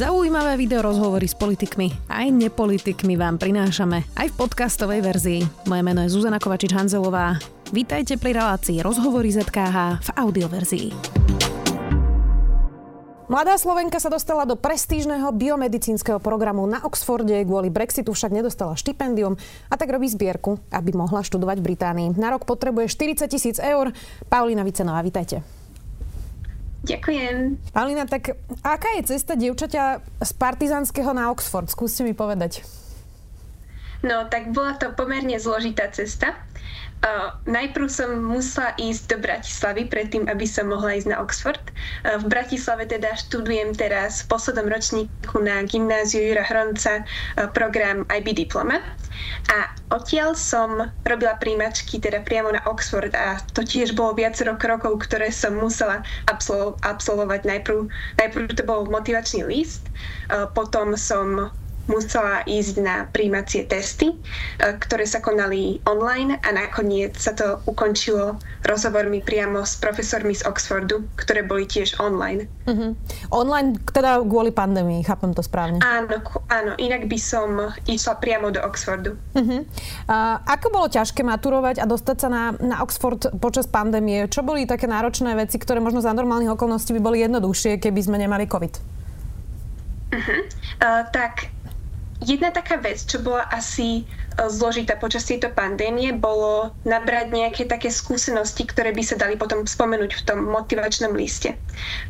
Zaujímavé video rozhovory s politikmi aj nepolitikmi vám prinášame aj v podcastovej verzii. Moje meno je Zuzana Kovačič-Hanzelová. Vítajte pri relácii Rozhovory ZKH v audioverzii. Mladá Slovenka sa dostala do prestížneho biomedicínskeho programu na Oxforde, kvôli Brexitu však nedostala štipendium a tak robí zbierku, aby mohla študovať v Británii. Na rok potrebuje 40 tisíc eur. Paulina Vicenová, vítajte. Ďakujem. Paulina, tak aká je cesta dievčaťa z Partizanského na Oxford? Skúste mi povedať. No, tak bola to pomerne zložitá cesta. Najprv som musela ísť do Bratislavy predtým, aby som mohla ísť na Oxford. V Bratislave teda študujem teraz v poslednom ročníku na gymnáziu Jura Hronca uh, program IB Diploma. A odtiaľ som robila príjmačky teda priamo na Oxford a to tiež bolo viacero krokov, ktoré som musela absolvo- absolvovať. Najprv, najprv to bol motivačný list, uh, potom som musela ísť na príjmacie testy, e, ktoré sa konali online a nakoniec sa to ukončilo rozhovormi priamo s profesormi z Oxfordu, ktoré boli tiež online. Uh-huh. Online teda kvôli pandémii, chápem to správne? Áno, áno, inak by som išla priamo do Oxfordu. Uh-huh. A ako bolo ťažké maturovať a dostať sa na, na Oxford počas pandémie? Čo boli také náročné veci, ktoré možno za normálnych okolností by boli jednoduchšie, keby sme nemali COVID? Uh-huh. Uh, tak Jedna taká vec, čo bola asi e, zložitá počas tejto pandémie, bolo nabrať nejaké také skúsenosti, ktoré by sa dali potom spomenúť v tom motivačnom liste.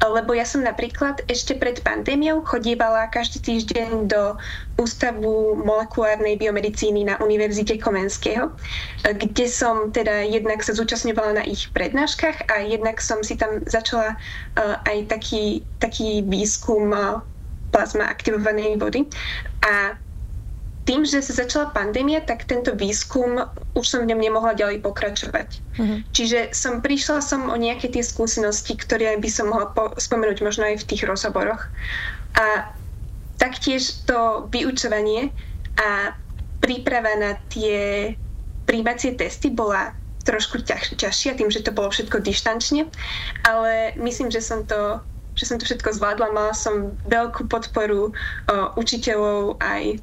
Lebo ja som napríklad ešte pred pandémiou chodívala každý týždeň do Ústavu molekulárnej biomedicíny na Univerzite Komenského, e, kde som teda jednak sa zúčastňovala na ich prednáškach a jednak som si tam začala e, aj taký, taký výskum plazma aktivovanej vody. A tým, že sa začala pandémia, tak tento výskum už som v ňom nemohla ďalej pokračovať. Uh-huh. Čiže som prišla som o nejaké tie skúsenosti, ktoré by som mohla po- spomenúť možno aj v tých rozhovoroch. A taktiež to vyučovanie a príprava na tie príjmacie testy bola trošku ťaž, ťažšia tým, že to bolo všetko dištančne, ale myslím, že som to že som to všetko zvládla. Mala som veľkú podporu o, učiteľov aj,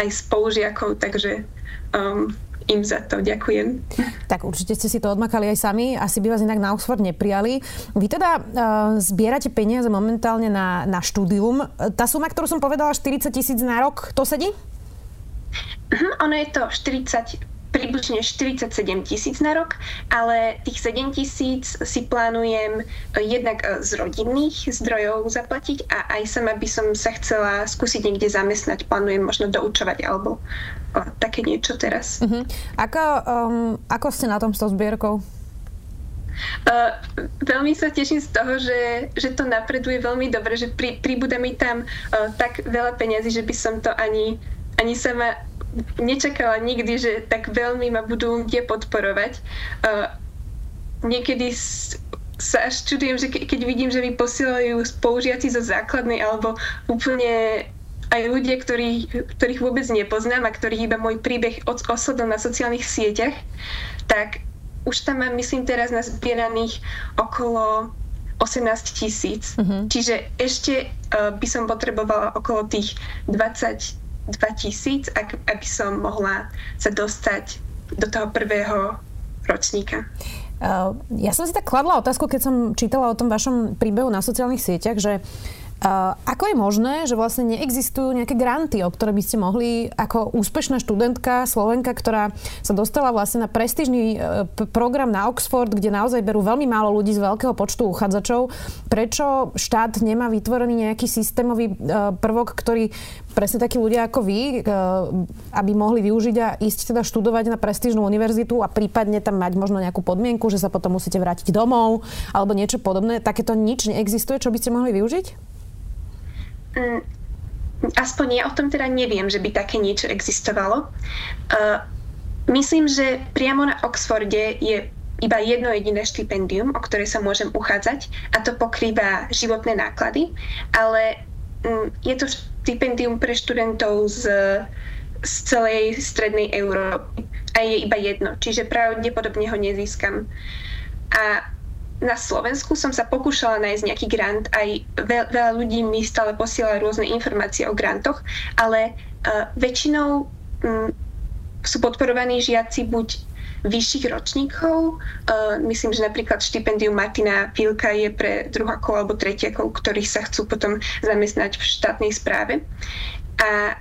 aj spolužiakov, takže um, im za to ďakujem. Tak určite ste si to odmakali aj sami, asi by vás inak na Oxford neprijali. Vy teda uh, zbierate peniaze momentálne na, na štúdium. Tá suma, ktorú som povedala, 40 tisíc na rok, to sedí? Uh-huh, ono je to 40 približne 47 tisíc na rok, ale tých 7 tisíc si plánujem eh, jednak eh, z rodinných zdrojov zaplatiť a aj sama by som sa chcela skúsiť niekde zamestnať, plánujem možno doučovať alebo o, eh, také niečo teraz. Uh-huh. Ako, um, ako ste na tom s tou zbierkou? Uh, veľmi sa teším z toho, že, že to napreduje veľmi dobre, že pri, pribúda mi tam uh, tak veľa peniazy, že by som to ani, ani sama nečakala nikdy, že tak veľmi ma budú kde podporovať. Uh, niekedy sa až čudujem, že keď vidím, že mi posielajú spolužiaci zo základnej alebo úplne aj ľudia, ktorých, ktorých vôbec nepoznám a ktorých iba môj príbeh osledol na sociálnych sieťach, tak už tam mám, myslím, teraz nazbieraných okolo 18 tisíc. Uh-huh. Čiže ešte uh, by som potrebovala okolo tých 20 2000, ak, aby som mohla sa dostať do toho prvého ročníka. Ja som si tak kladla otázku, keď som čítala o tom vašom príbehu na sociálnych sieťach, že Ako je možné, že vlastne neexistujú nejaké granty, o ktoré by ste mohli ako úspešná študentka Slovenka, ktorá sa dostala vlastne na prestížny uh, program na Oxford, kde naozaj berú veľmi málo ľudí z veľkého počtu uchádzačov, prečo štát nemá vytvorený nejaký systémový uh, prvok, ktorý presne takí ľudia ako vy, aby mohli využiť a ísť teda študovať na prestížnú univerzitu a prípadne tam mať možno nejakú podmienku, že sa potom musíte vrátiť domov alebo niečo podobné. Takéto nič neexistuje, čo by ste mohli využiť? Mm, aspoň ja o tom teda neviem, že by také niečo existovalo. Myslím, že priamo na Oxforde je iba jedno jediné štipendium, o ktoré sa môžem uchádzať a to pokrýva životné náklady, ale um, je to štipendium pre študentov z, z celej strednej Európy a je iba jedno, čiže pravdepodobne ho nezískam. A na Slovensku som sa pokúšala nájsť nejaký grant, aj veľa ľudí mi stále posiela rôzne informácie o grantoch, ale uh, väčšinou um, sú podporovaní žiaci buď vyšších ročníkov. Uh, myslím, že napríklad štipendium Martina Pilka je pre druhákov alebo tretiakov, ktorí sa chcú potom zamestnať v štátnej správe. A,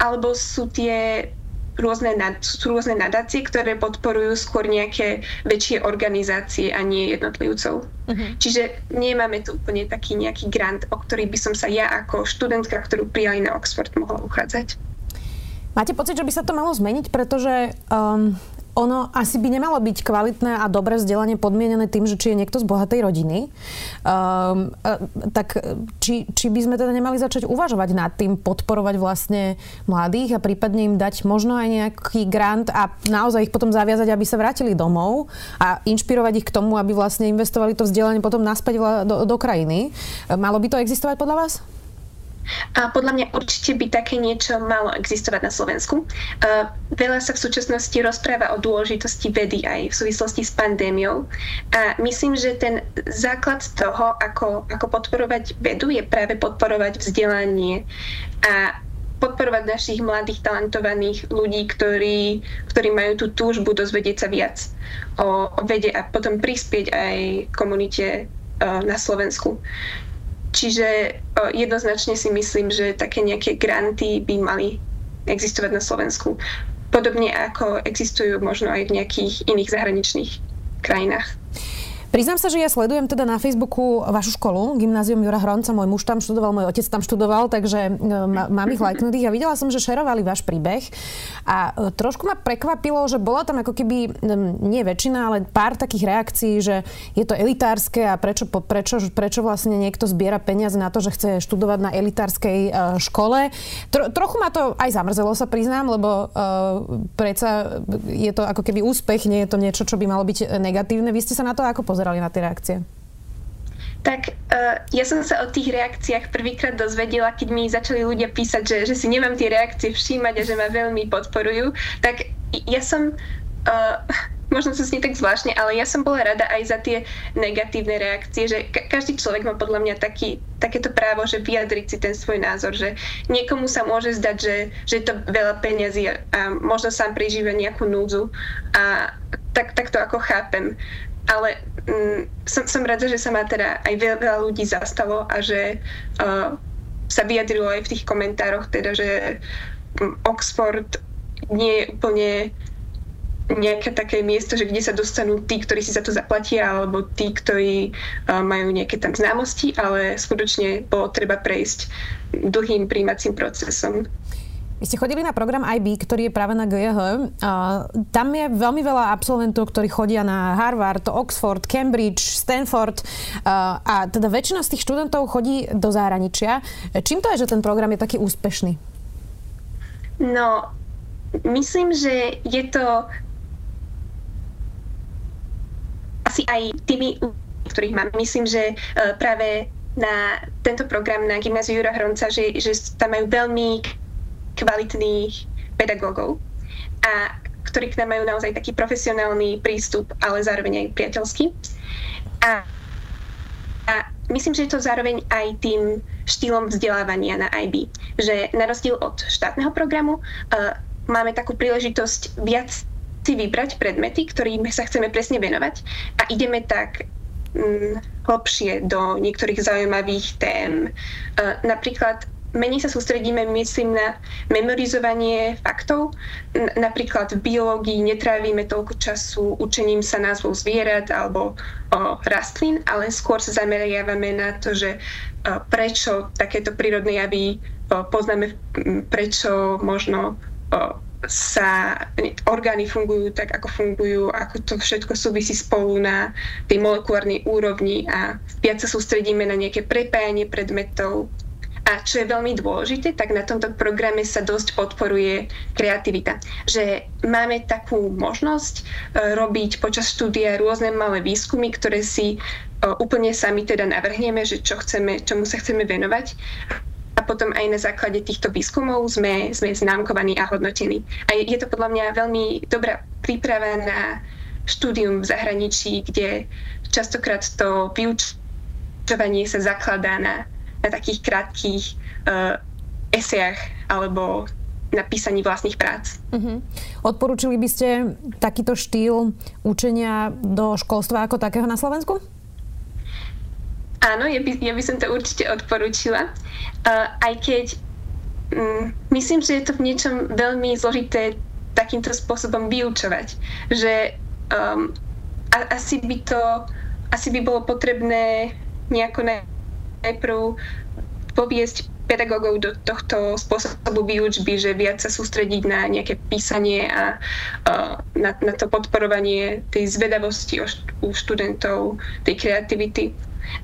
alebo sú tie rôzne, sú rôzne nadácie, ktoré podporujú skôr nejaké väčšie organizácie a nie jednotlivcov. Uh-huh. Čiže nemáme tu úplne taký nejaký grant, o ktorý by som sa ja ako študentka, ktorú prijali na Oxford, mohla uchádzať. Máte pocit, že by sa to malo zmeniť, pretože um, ono asi by nemalo byť kvalitné a dobré vzdelanie podmienené tým, že či je niekto z bohatej rodiny. Um, tak či, či by sme teda nemali začať uvažovať nad tým, podporovať vlastne mladých a prípadne im dať možno aj nejaký grant a naozaj ich potom zaviazať, aby sa vrátili domov a inšpirovať ich k tomu, aby vlastne investovali to vzdelanie potom naspäť do, do krajiny. Malo by to existovať podľa vás? A podľa mňa určite by také niečo malo existovať na Slovensku. Veľa sa v súčasnosti rozpráva o dôležitosti vedy aj v súvislosti s pandémiou. A myslím, že ten základ toho, ako, ako podporovať vedu, je práve podporovať vzdelanie a podporovať našich mladých, talentovaných ľudí, ktorí, ktorí majú tú túžbu dozvedieť sa viac o, vede a potom prispieť aj komunite na Slovensku. Čiže jednoznačne si myslím, že také nejaké granty by mali existovať na Slovensku. Podobne ako existujú možno aj v nejakých iných zahraničných krajinách. Priznám sa, že ja sledujem teda na Facebooku vašu školu, Gymnázium Jura Hronca, môj muž tam študoval, môj otec tam študoval, takže e, mám ich lajknutých a videla som, že šerovali váš príbeh a e, trošku ma prekvapilo, že bola tam ako keby, nie väčšina, ale pár takých reakcií, že je to elitárske a prečo, prečo, prečo vlastne niekto zbiera peniaze na to, že chce študovať na elitárskej e, škole. Tro, trochu ma to aj zamrzelo, sa priznám, lebo uh, predsa je to ako keby úspech, nie je to niečo, čo by malo byť negatívne. Vy ste sa na to ako pozerali? Pozerali na tie reakcie? Tak uh, ja som sa o tých reakciách prvýkrát dozvedela, keď mi začali ľudia písať, že, že si nemám tie reakcie všímať a že ma veľmi podporujú. Tak ja som, uh, možno to znie tak zvláštne, ale ja som bola rada aj za tie negatívne reakcie, že ka- každý človek má podľa mňa taký, takéto právo, že vyjadriť si ten svoj názor, že niekomu sa môže zdať, že, že je to veľa peňazí a, a možno sám prežíva nejakú núdzu a tak, tak to ako chápem ale um, som, som rada, že sa ma teda aj veľa, veľa ľudí zastalo a že uh, sa vyjadrilo aj v tých komentároch, teda, že um, Oxford nie je úplne nejaké také miesto, že kde sa dostanú tí, ktorí si za to zaplatia, alebo tí, ktorí uh, majú nejaké tam známosti, ale skutočne bolo treba prejsť dlhým príjmacím procesom. Vy ste chodili na program IB, ktorý je práve na GH. Tam je veľmi veľa absolventov, ktorí chodia na Harvard, Oxford, Cambridge, Stanford a teda väčšina z tých študentov chodí do zahraničia. Čím to je, že ten program je taký úspešný? No, myslím, že je to asi aj tými, ktorých mám. Myslím, že e, práve na tento program na gymnáziu Jura Hronca, že, že tam majú veľmi kvalitných pedagógov, a ktorí k nám majú naozaj taký profesionálny prístup, ale zároveň aj priateľský. A, a myslím, že je to zároveň aj tým štýlom vzdelávania na IB, že na rozdiel od štátneho programu uh, máme takú príležitosť viac si vybrať predmety, ktorým sa chceme presne venovať a ideme tak mm, hlbšie do niektorých zaujímavých tém. Uh, napríklad menej sa sústredíme, myslím, na memorizovanie faktov. Napríklad v biológii netrávime toľko času učením sa názvov zvierat alebo o, rastlín, ale skôr sa zameriavame na to, že o, prečo takéto prírodné javy o, poznáme, prečo možno o, sa orgány fungujú tak, ako fungujú, ako to všetko súvisí spolu na tej molekulárnej úrovni a viac sa sústredíme na nejaké prepájanie predmetov, a čo je veľmi dôležité, tak na tomto programe sa dosť podporuje kreativita. Že máme takú možnosť e, robiť počas štúdia rôzne malé výskumy, ktoré si e, úplne sami teda navrhneme, že čo chceme, čomu sa chceme venovať a potom aj na základe týchto výskumov sme, sme známkovaní a hodnotení. A je, to podľa mňa veľmi dobrá príprava na štúdium v zahraničí, kde častokrát to vyučovanie sa zakladá na, na takých krátkých uh, esejach alebo na písaní vlastných prác. Uh-huh. Odporúčili by ste takýto štýl učenia do školstva ako takého na Slovensku? Áno, ja by, ja by som to určite odporúčila. Uh, aj keď um, myslím, že je to v niečom veľmi zložité takýmto spôsobom vyučovať. Že um, a, asi by to asi by bolo potrebné nejako najprv poviesť pedagógov do tohto spôsobu výučby, že viac sa sústrediť na nejaké písanie a na, na to podporovanie tej zvedavosti u študentov, tej kreativity.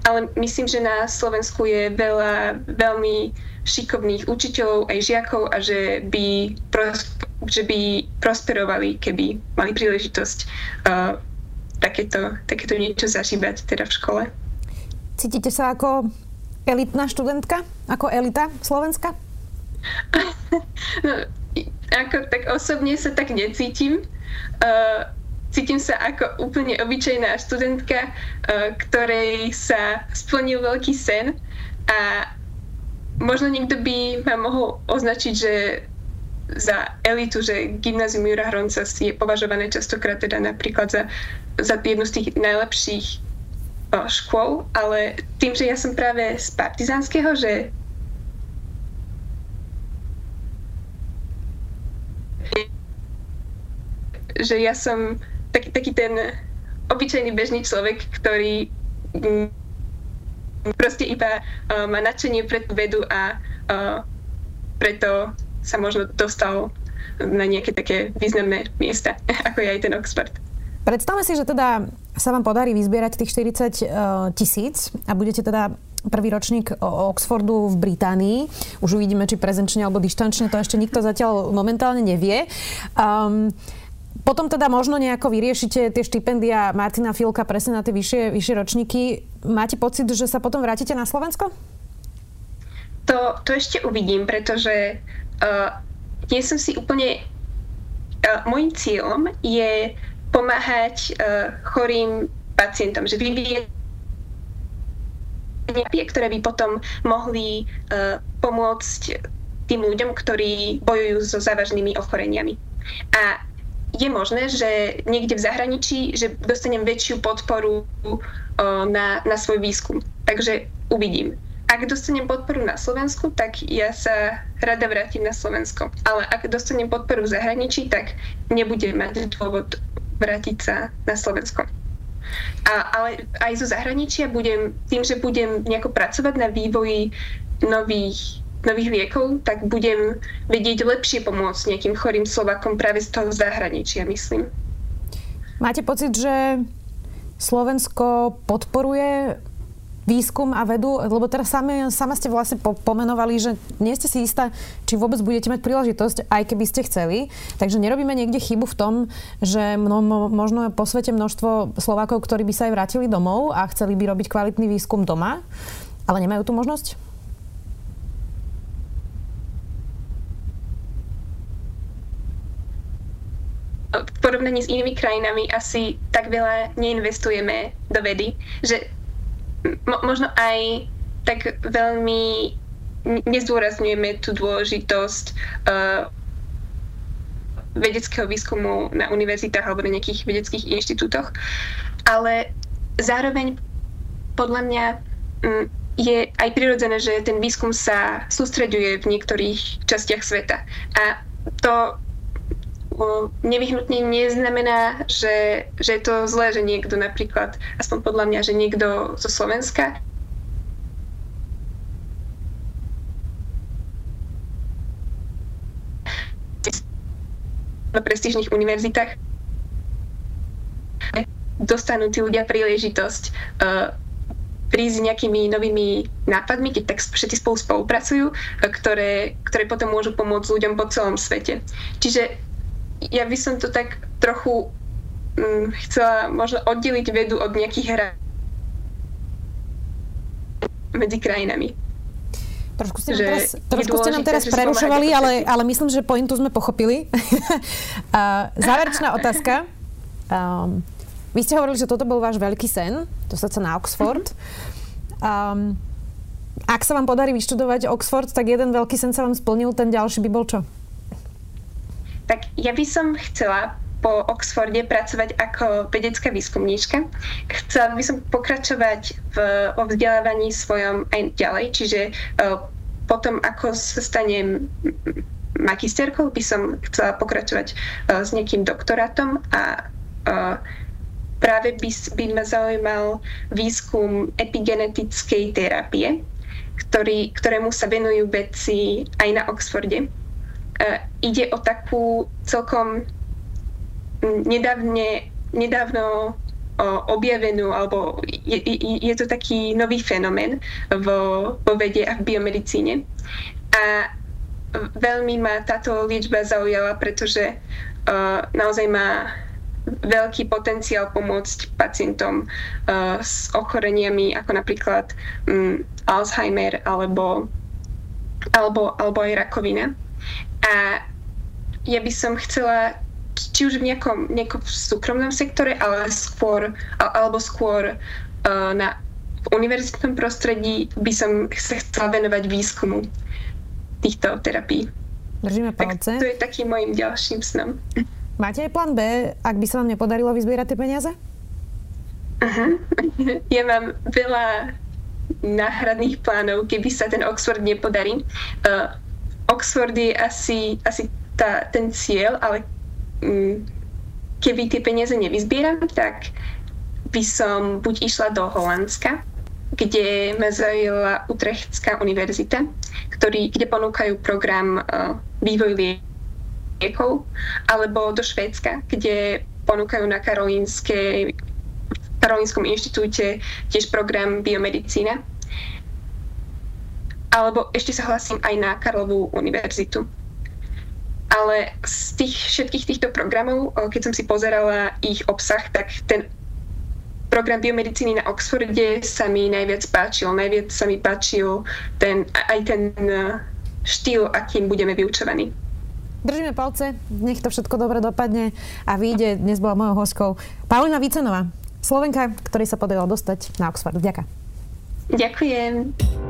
Ale myslím, že na Slovensku je veľa veľmi šikovných učiteľov aj žiakov a že by, že by prosperovali, keby mali príležitosť uh, takéto, takéto niečo zažívať teda v škole. Cítite sa ako elitná študentka? Ako elita Slovenska? no, ako, tak osobne sa tak necítim. Uh, cítim sa ako úplne obyčajná študentka, uh, ktorej sa splnil veľký sen a možno niekto by ma mohol označiť, že za elitu, že gymnázium Jura Hronca je považované častokrát teda napríklad za, za jednu z tých najlepších škôl, ale tým, že ja som práve z partizánskeho, že že ja som taký, taký ten obyčajný bežný človek, ktorý mm, proste iba uh, má nadšenie pre tú vedu a uh, preto sa možno dostal na nejaké také významné miesta, ako je aj ten Oxford. Predstavme si, že teda sa vám podarí vyzbierať tých 40 uh, e, tisíc a budete teda prvý ročník Oxfordu v Británii. Už uvidíme, či prezenčne alebo dištančne, to ešte nikto zatiaľ momentálne nevie. Um, potom teda možno nejako vyriešite tie štipendia Martina Filka presne na tie vyššie, vyššie ročníky. Máte pocit, že sa potom vrátite na Slovensko? To, to ešte uvidím, pretože uh, nie som si úplne... Uh, môjim cieľom je pomáhať uh, chorým pacientom, že vyvíjať ktoré by potom mohli uh, pomôcť tým ľuďom, ktorí bojujú so závažnými ochoreniami. A je možné, že niekde v zahraničí, že dostanem väčšiu podporu uh, na, na svoj výskum. Takže uvidím. Ak dostanem podporu na Slovensku, tak ja sa rada vrátim na Slovensko. Ale ak dostanem podporu v zahraničí, tak nebudem mať dôvod vrátiť sa na Slovensko. A, ale aj zo zahraničia budem, tým, že budem nejako pracovať na vývoji nových, nových liekov, tak budem vedieť lepšie pomôcť nejakým chorým Slovakom práve z toho zahraničia, myslím. Máte pocit, že Slovensko podporuje výskum a vedu, lebo teraz sami, sama ste vlastne po, pomenovali, že nie ste si istá, či vôbec budete mať príležitosť, aj keby ste chceli. Takže nerobíme niekde chybu v tom, že mno, možno po svete množstvo Slovákov, ktorí by sa aj vrátili domov a chceli by robiť kvalitný výskum doma, ale nemajú tú možnosť? v porovnaní s inými krajinami asi tak veľa neinvestujeme do vedy, že mo- možno aj tak veľmi nezdôrazňujeme tú dôležitosť uh, vedeckého výskumu na univerzitách alebo na nejakých vedeckých inštitútoch, ale zároveň podľa mňa um, je aj prirodzené, že ten výskum sa sústreďuje v niektorých častiach sveta. A to nevyhnutne neznamená, že, že je to zlé, že niekto napríklad, aspoň podľa mňa, že niekto zo Slovenska na prestížnych univerzitách dostanú tí ľudia príležitosť uh, prísť s nejakými novými nápadmi, keď tak všetci spolu spolupracujú, ktoré, ktoré potom môžu pomôcť ľuďom po celom svete. Čiže ja by som to tak trochu um, chcela možno oddeliť vedu od nejakých hrá medzi krajinami. Trošku ste, nám teraz, trošku ste nám teraz prerušovali, ale, ale myslím, že pointu sme pochopili. Záverečná otázka. Um, Vy ste hovorili, že toto bol váš veľký sen, dostať sa na Oxford. Um, ak sa vám podarí vyštudovať Oxford, tak jeden veľký sen sa vám splnil, ten ďalší by bol čo? Tak ja by som chcela po Oxforde pracovať ako vedecká výskumníčka. Chcela by som pokračovať v, vo vzdelávaní svojom aj ďalej, čiže uh, potom, ako sa stanem magisterkou, by som chcela pokračovať uh, s nejakým doktorátom a uh, práve by, by ma zaujímal výskum epigenetickej terapie, ktorý, ktorému sa venujú vedci aj na Oxforde. Uh, ide o takú celkom nedávne, nedávno objavenú, alebo je, je, je to taký nový fenomén vo, vo vede a v biomedicíne. A veľmi ma táto liečba zaujala, pretože uh, naozaj má veľký potenciál pomôcť pacientom uh, s ochoreniami ako napríklad um, Alzheimer alebo, alebo, alebo aj rakovina. A ja by som chcela či už v nejakom, nejakom súkromnom sektore, ale skôr, alebo skôr uh, na v univerzitnom prostredí by som sa chcela venovať výskumu týchto terapií. Držíme palce. Tak to je takým môjim ďalším snom. Máte aj plán B, ak by sa vám nepodarilo vyzbierať tie peniaze? Uh-huh. Ja mám veľa náhradných plánov, keby sa ten Oxford nepodarí. Uh, Oxford je asi, asi tá, ten cieľ, ale Mm, keby tie peniaze nevyzbieram, tak by som buď išla do Holandska, kde ma zaujala Utrechtská univerzita, ktorý, kde ponúkajú program uh, vývoj liekov, alebo do Švédska, kde ponúkajú na Karolínskej Karolínskom inštitúte tiež program biomedicína. Alebo ešte sa hlasím aj na Karlovú univerzitu ale z tých všetkých týchto programov, keď som si pozerala ich obsah, tak ten program biomedicíny na Oxforde sa mi najviac páčil. Najviac sa mi páčil ten, aj ten e, štýl, akým budeme vyučovaní. Držíme palce, nech to všetko dobre dopadne a vyjde. Dnes bola mojou hostkou Paulina Vicenová, Slovenka, ktorý sa podarilo dostať na Oxford. Ďakujem. Ďakujem.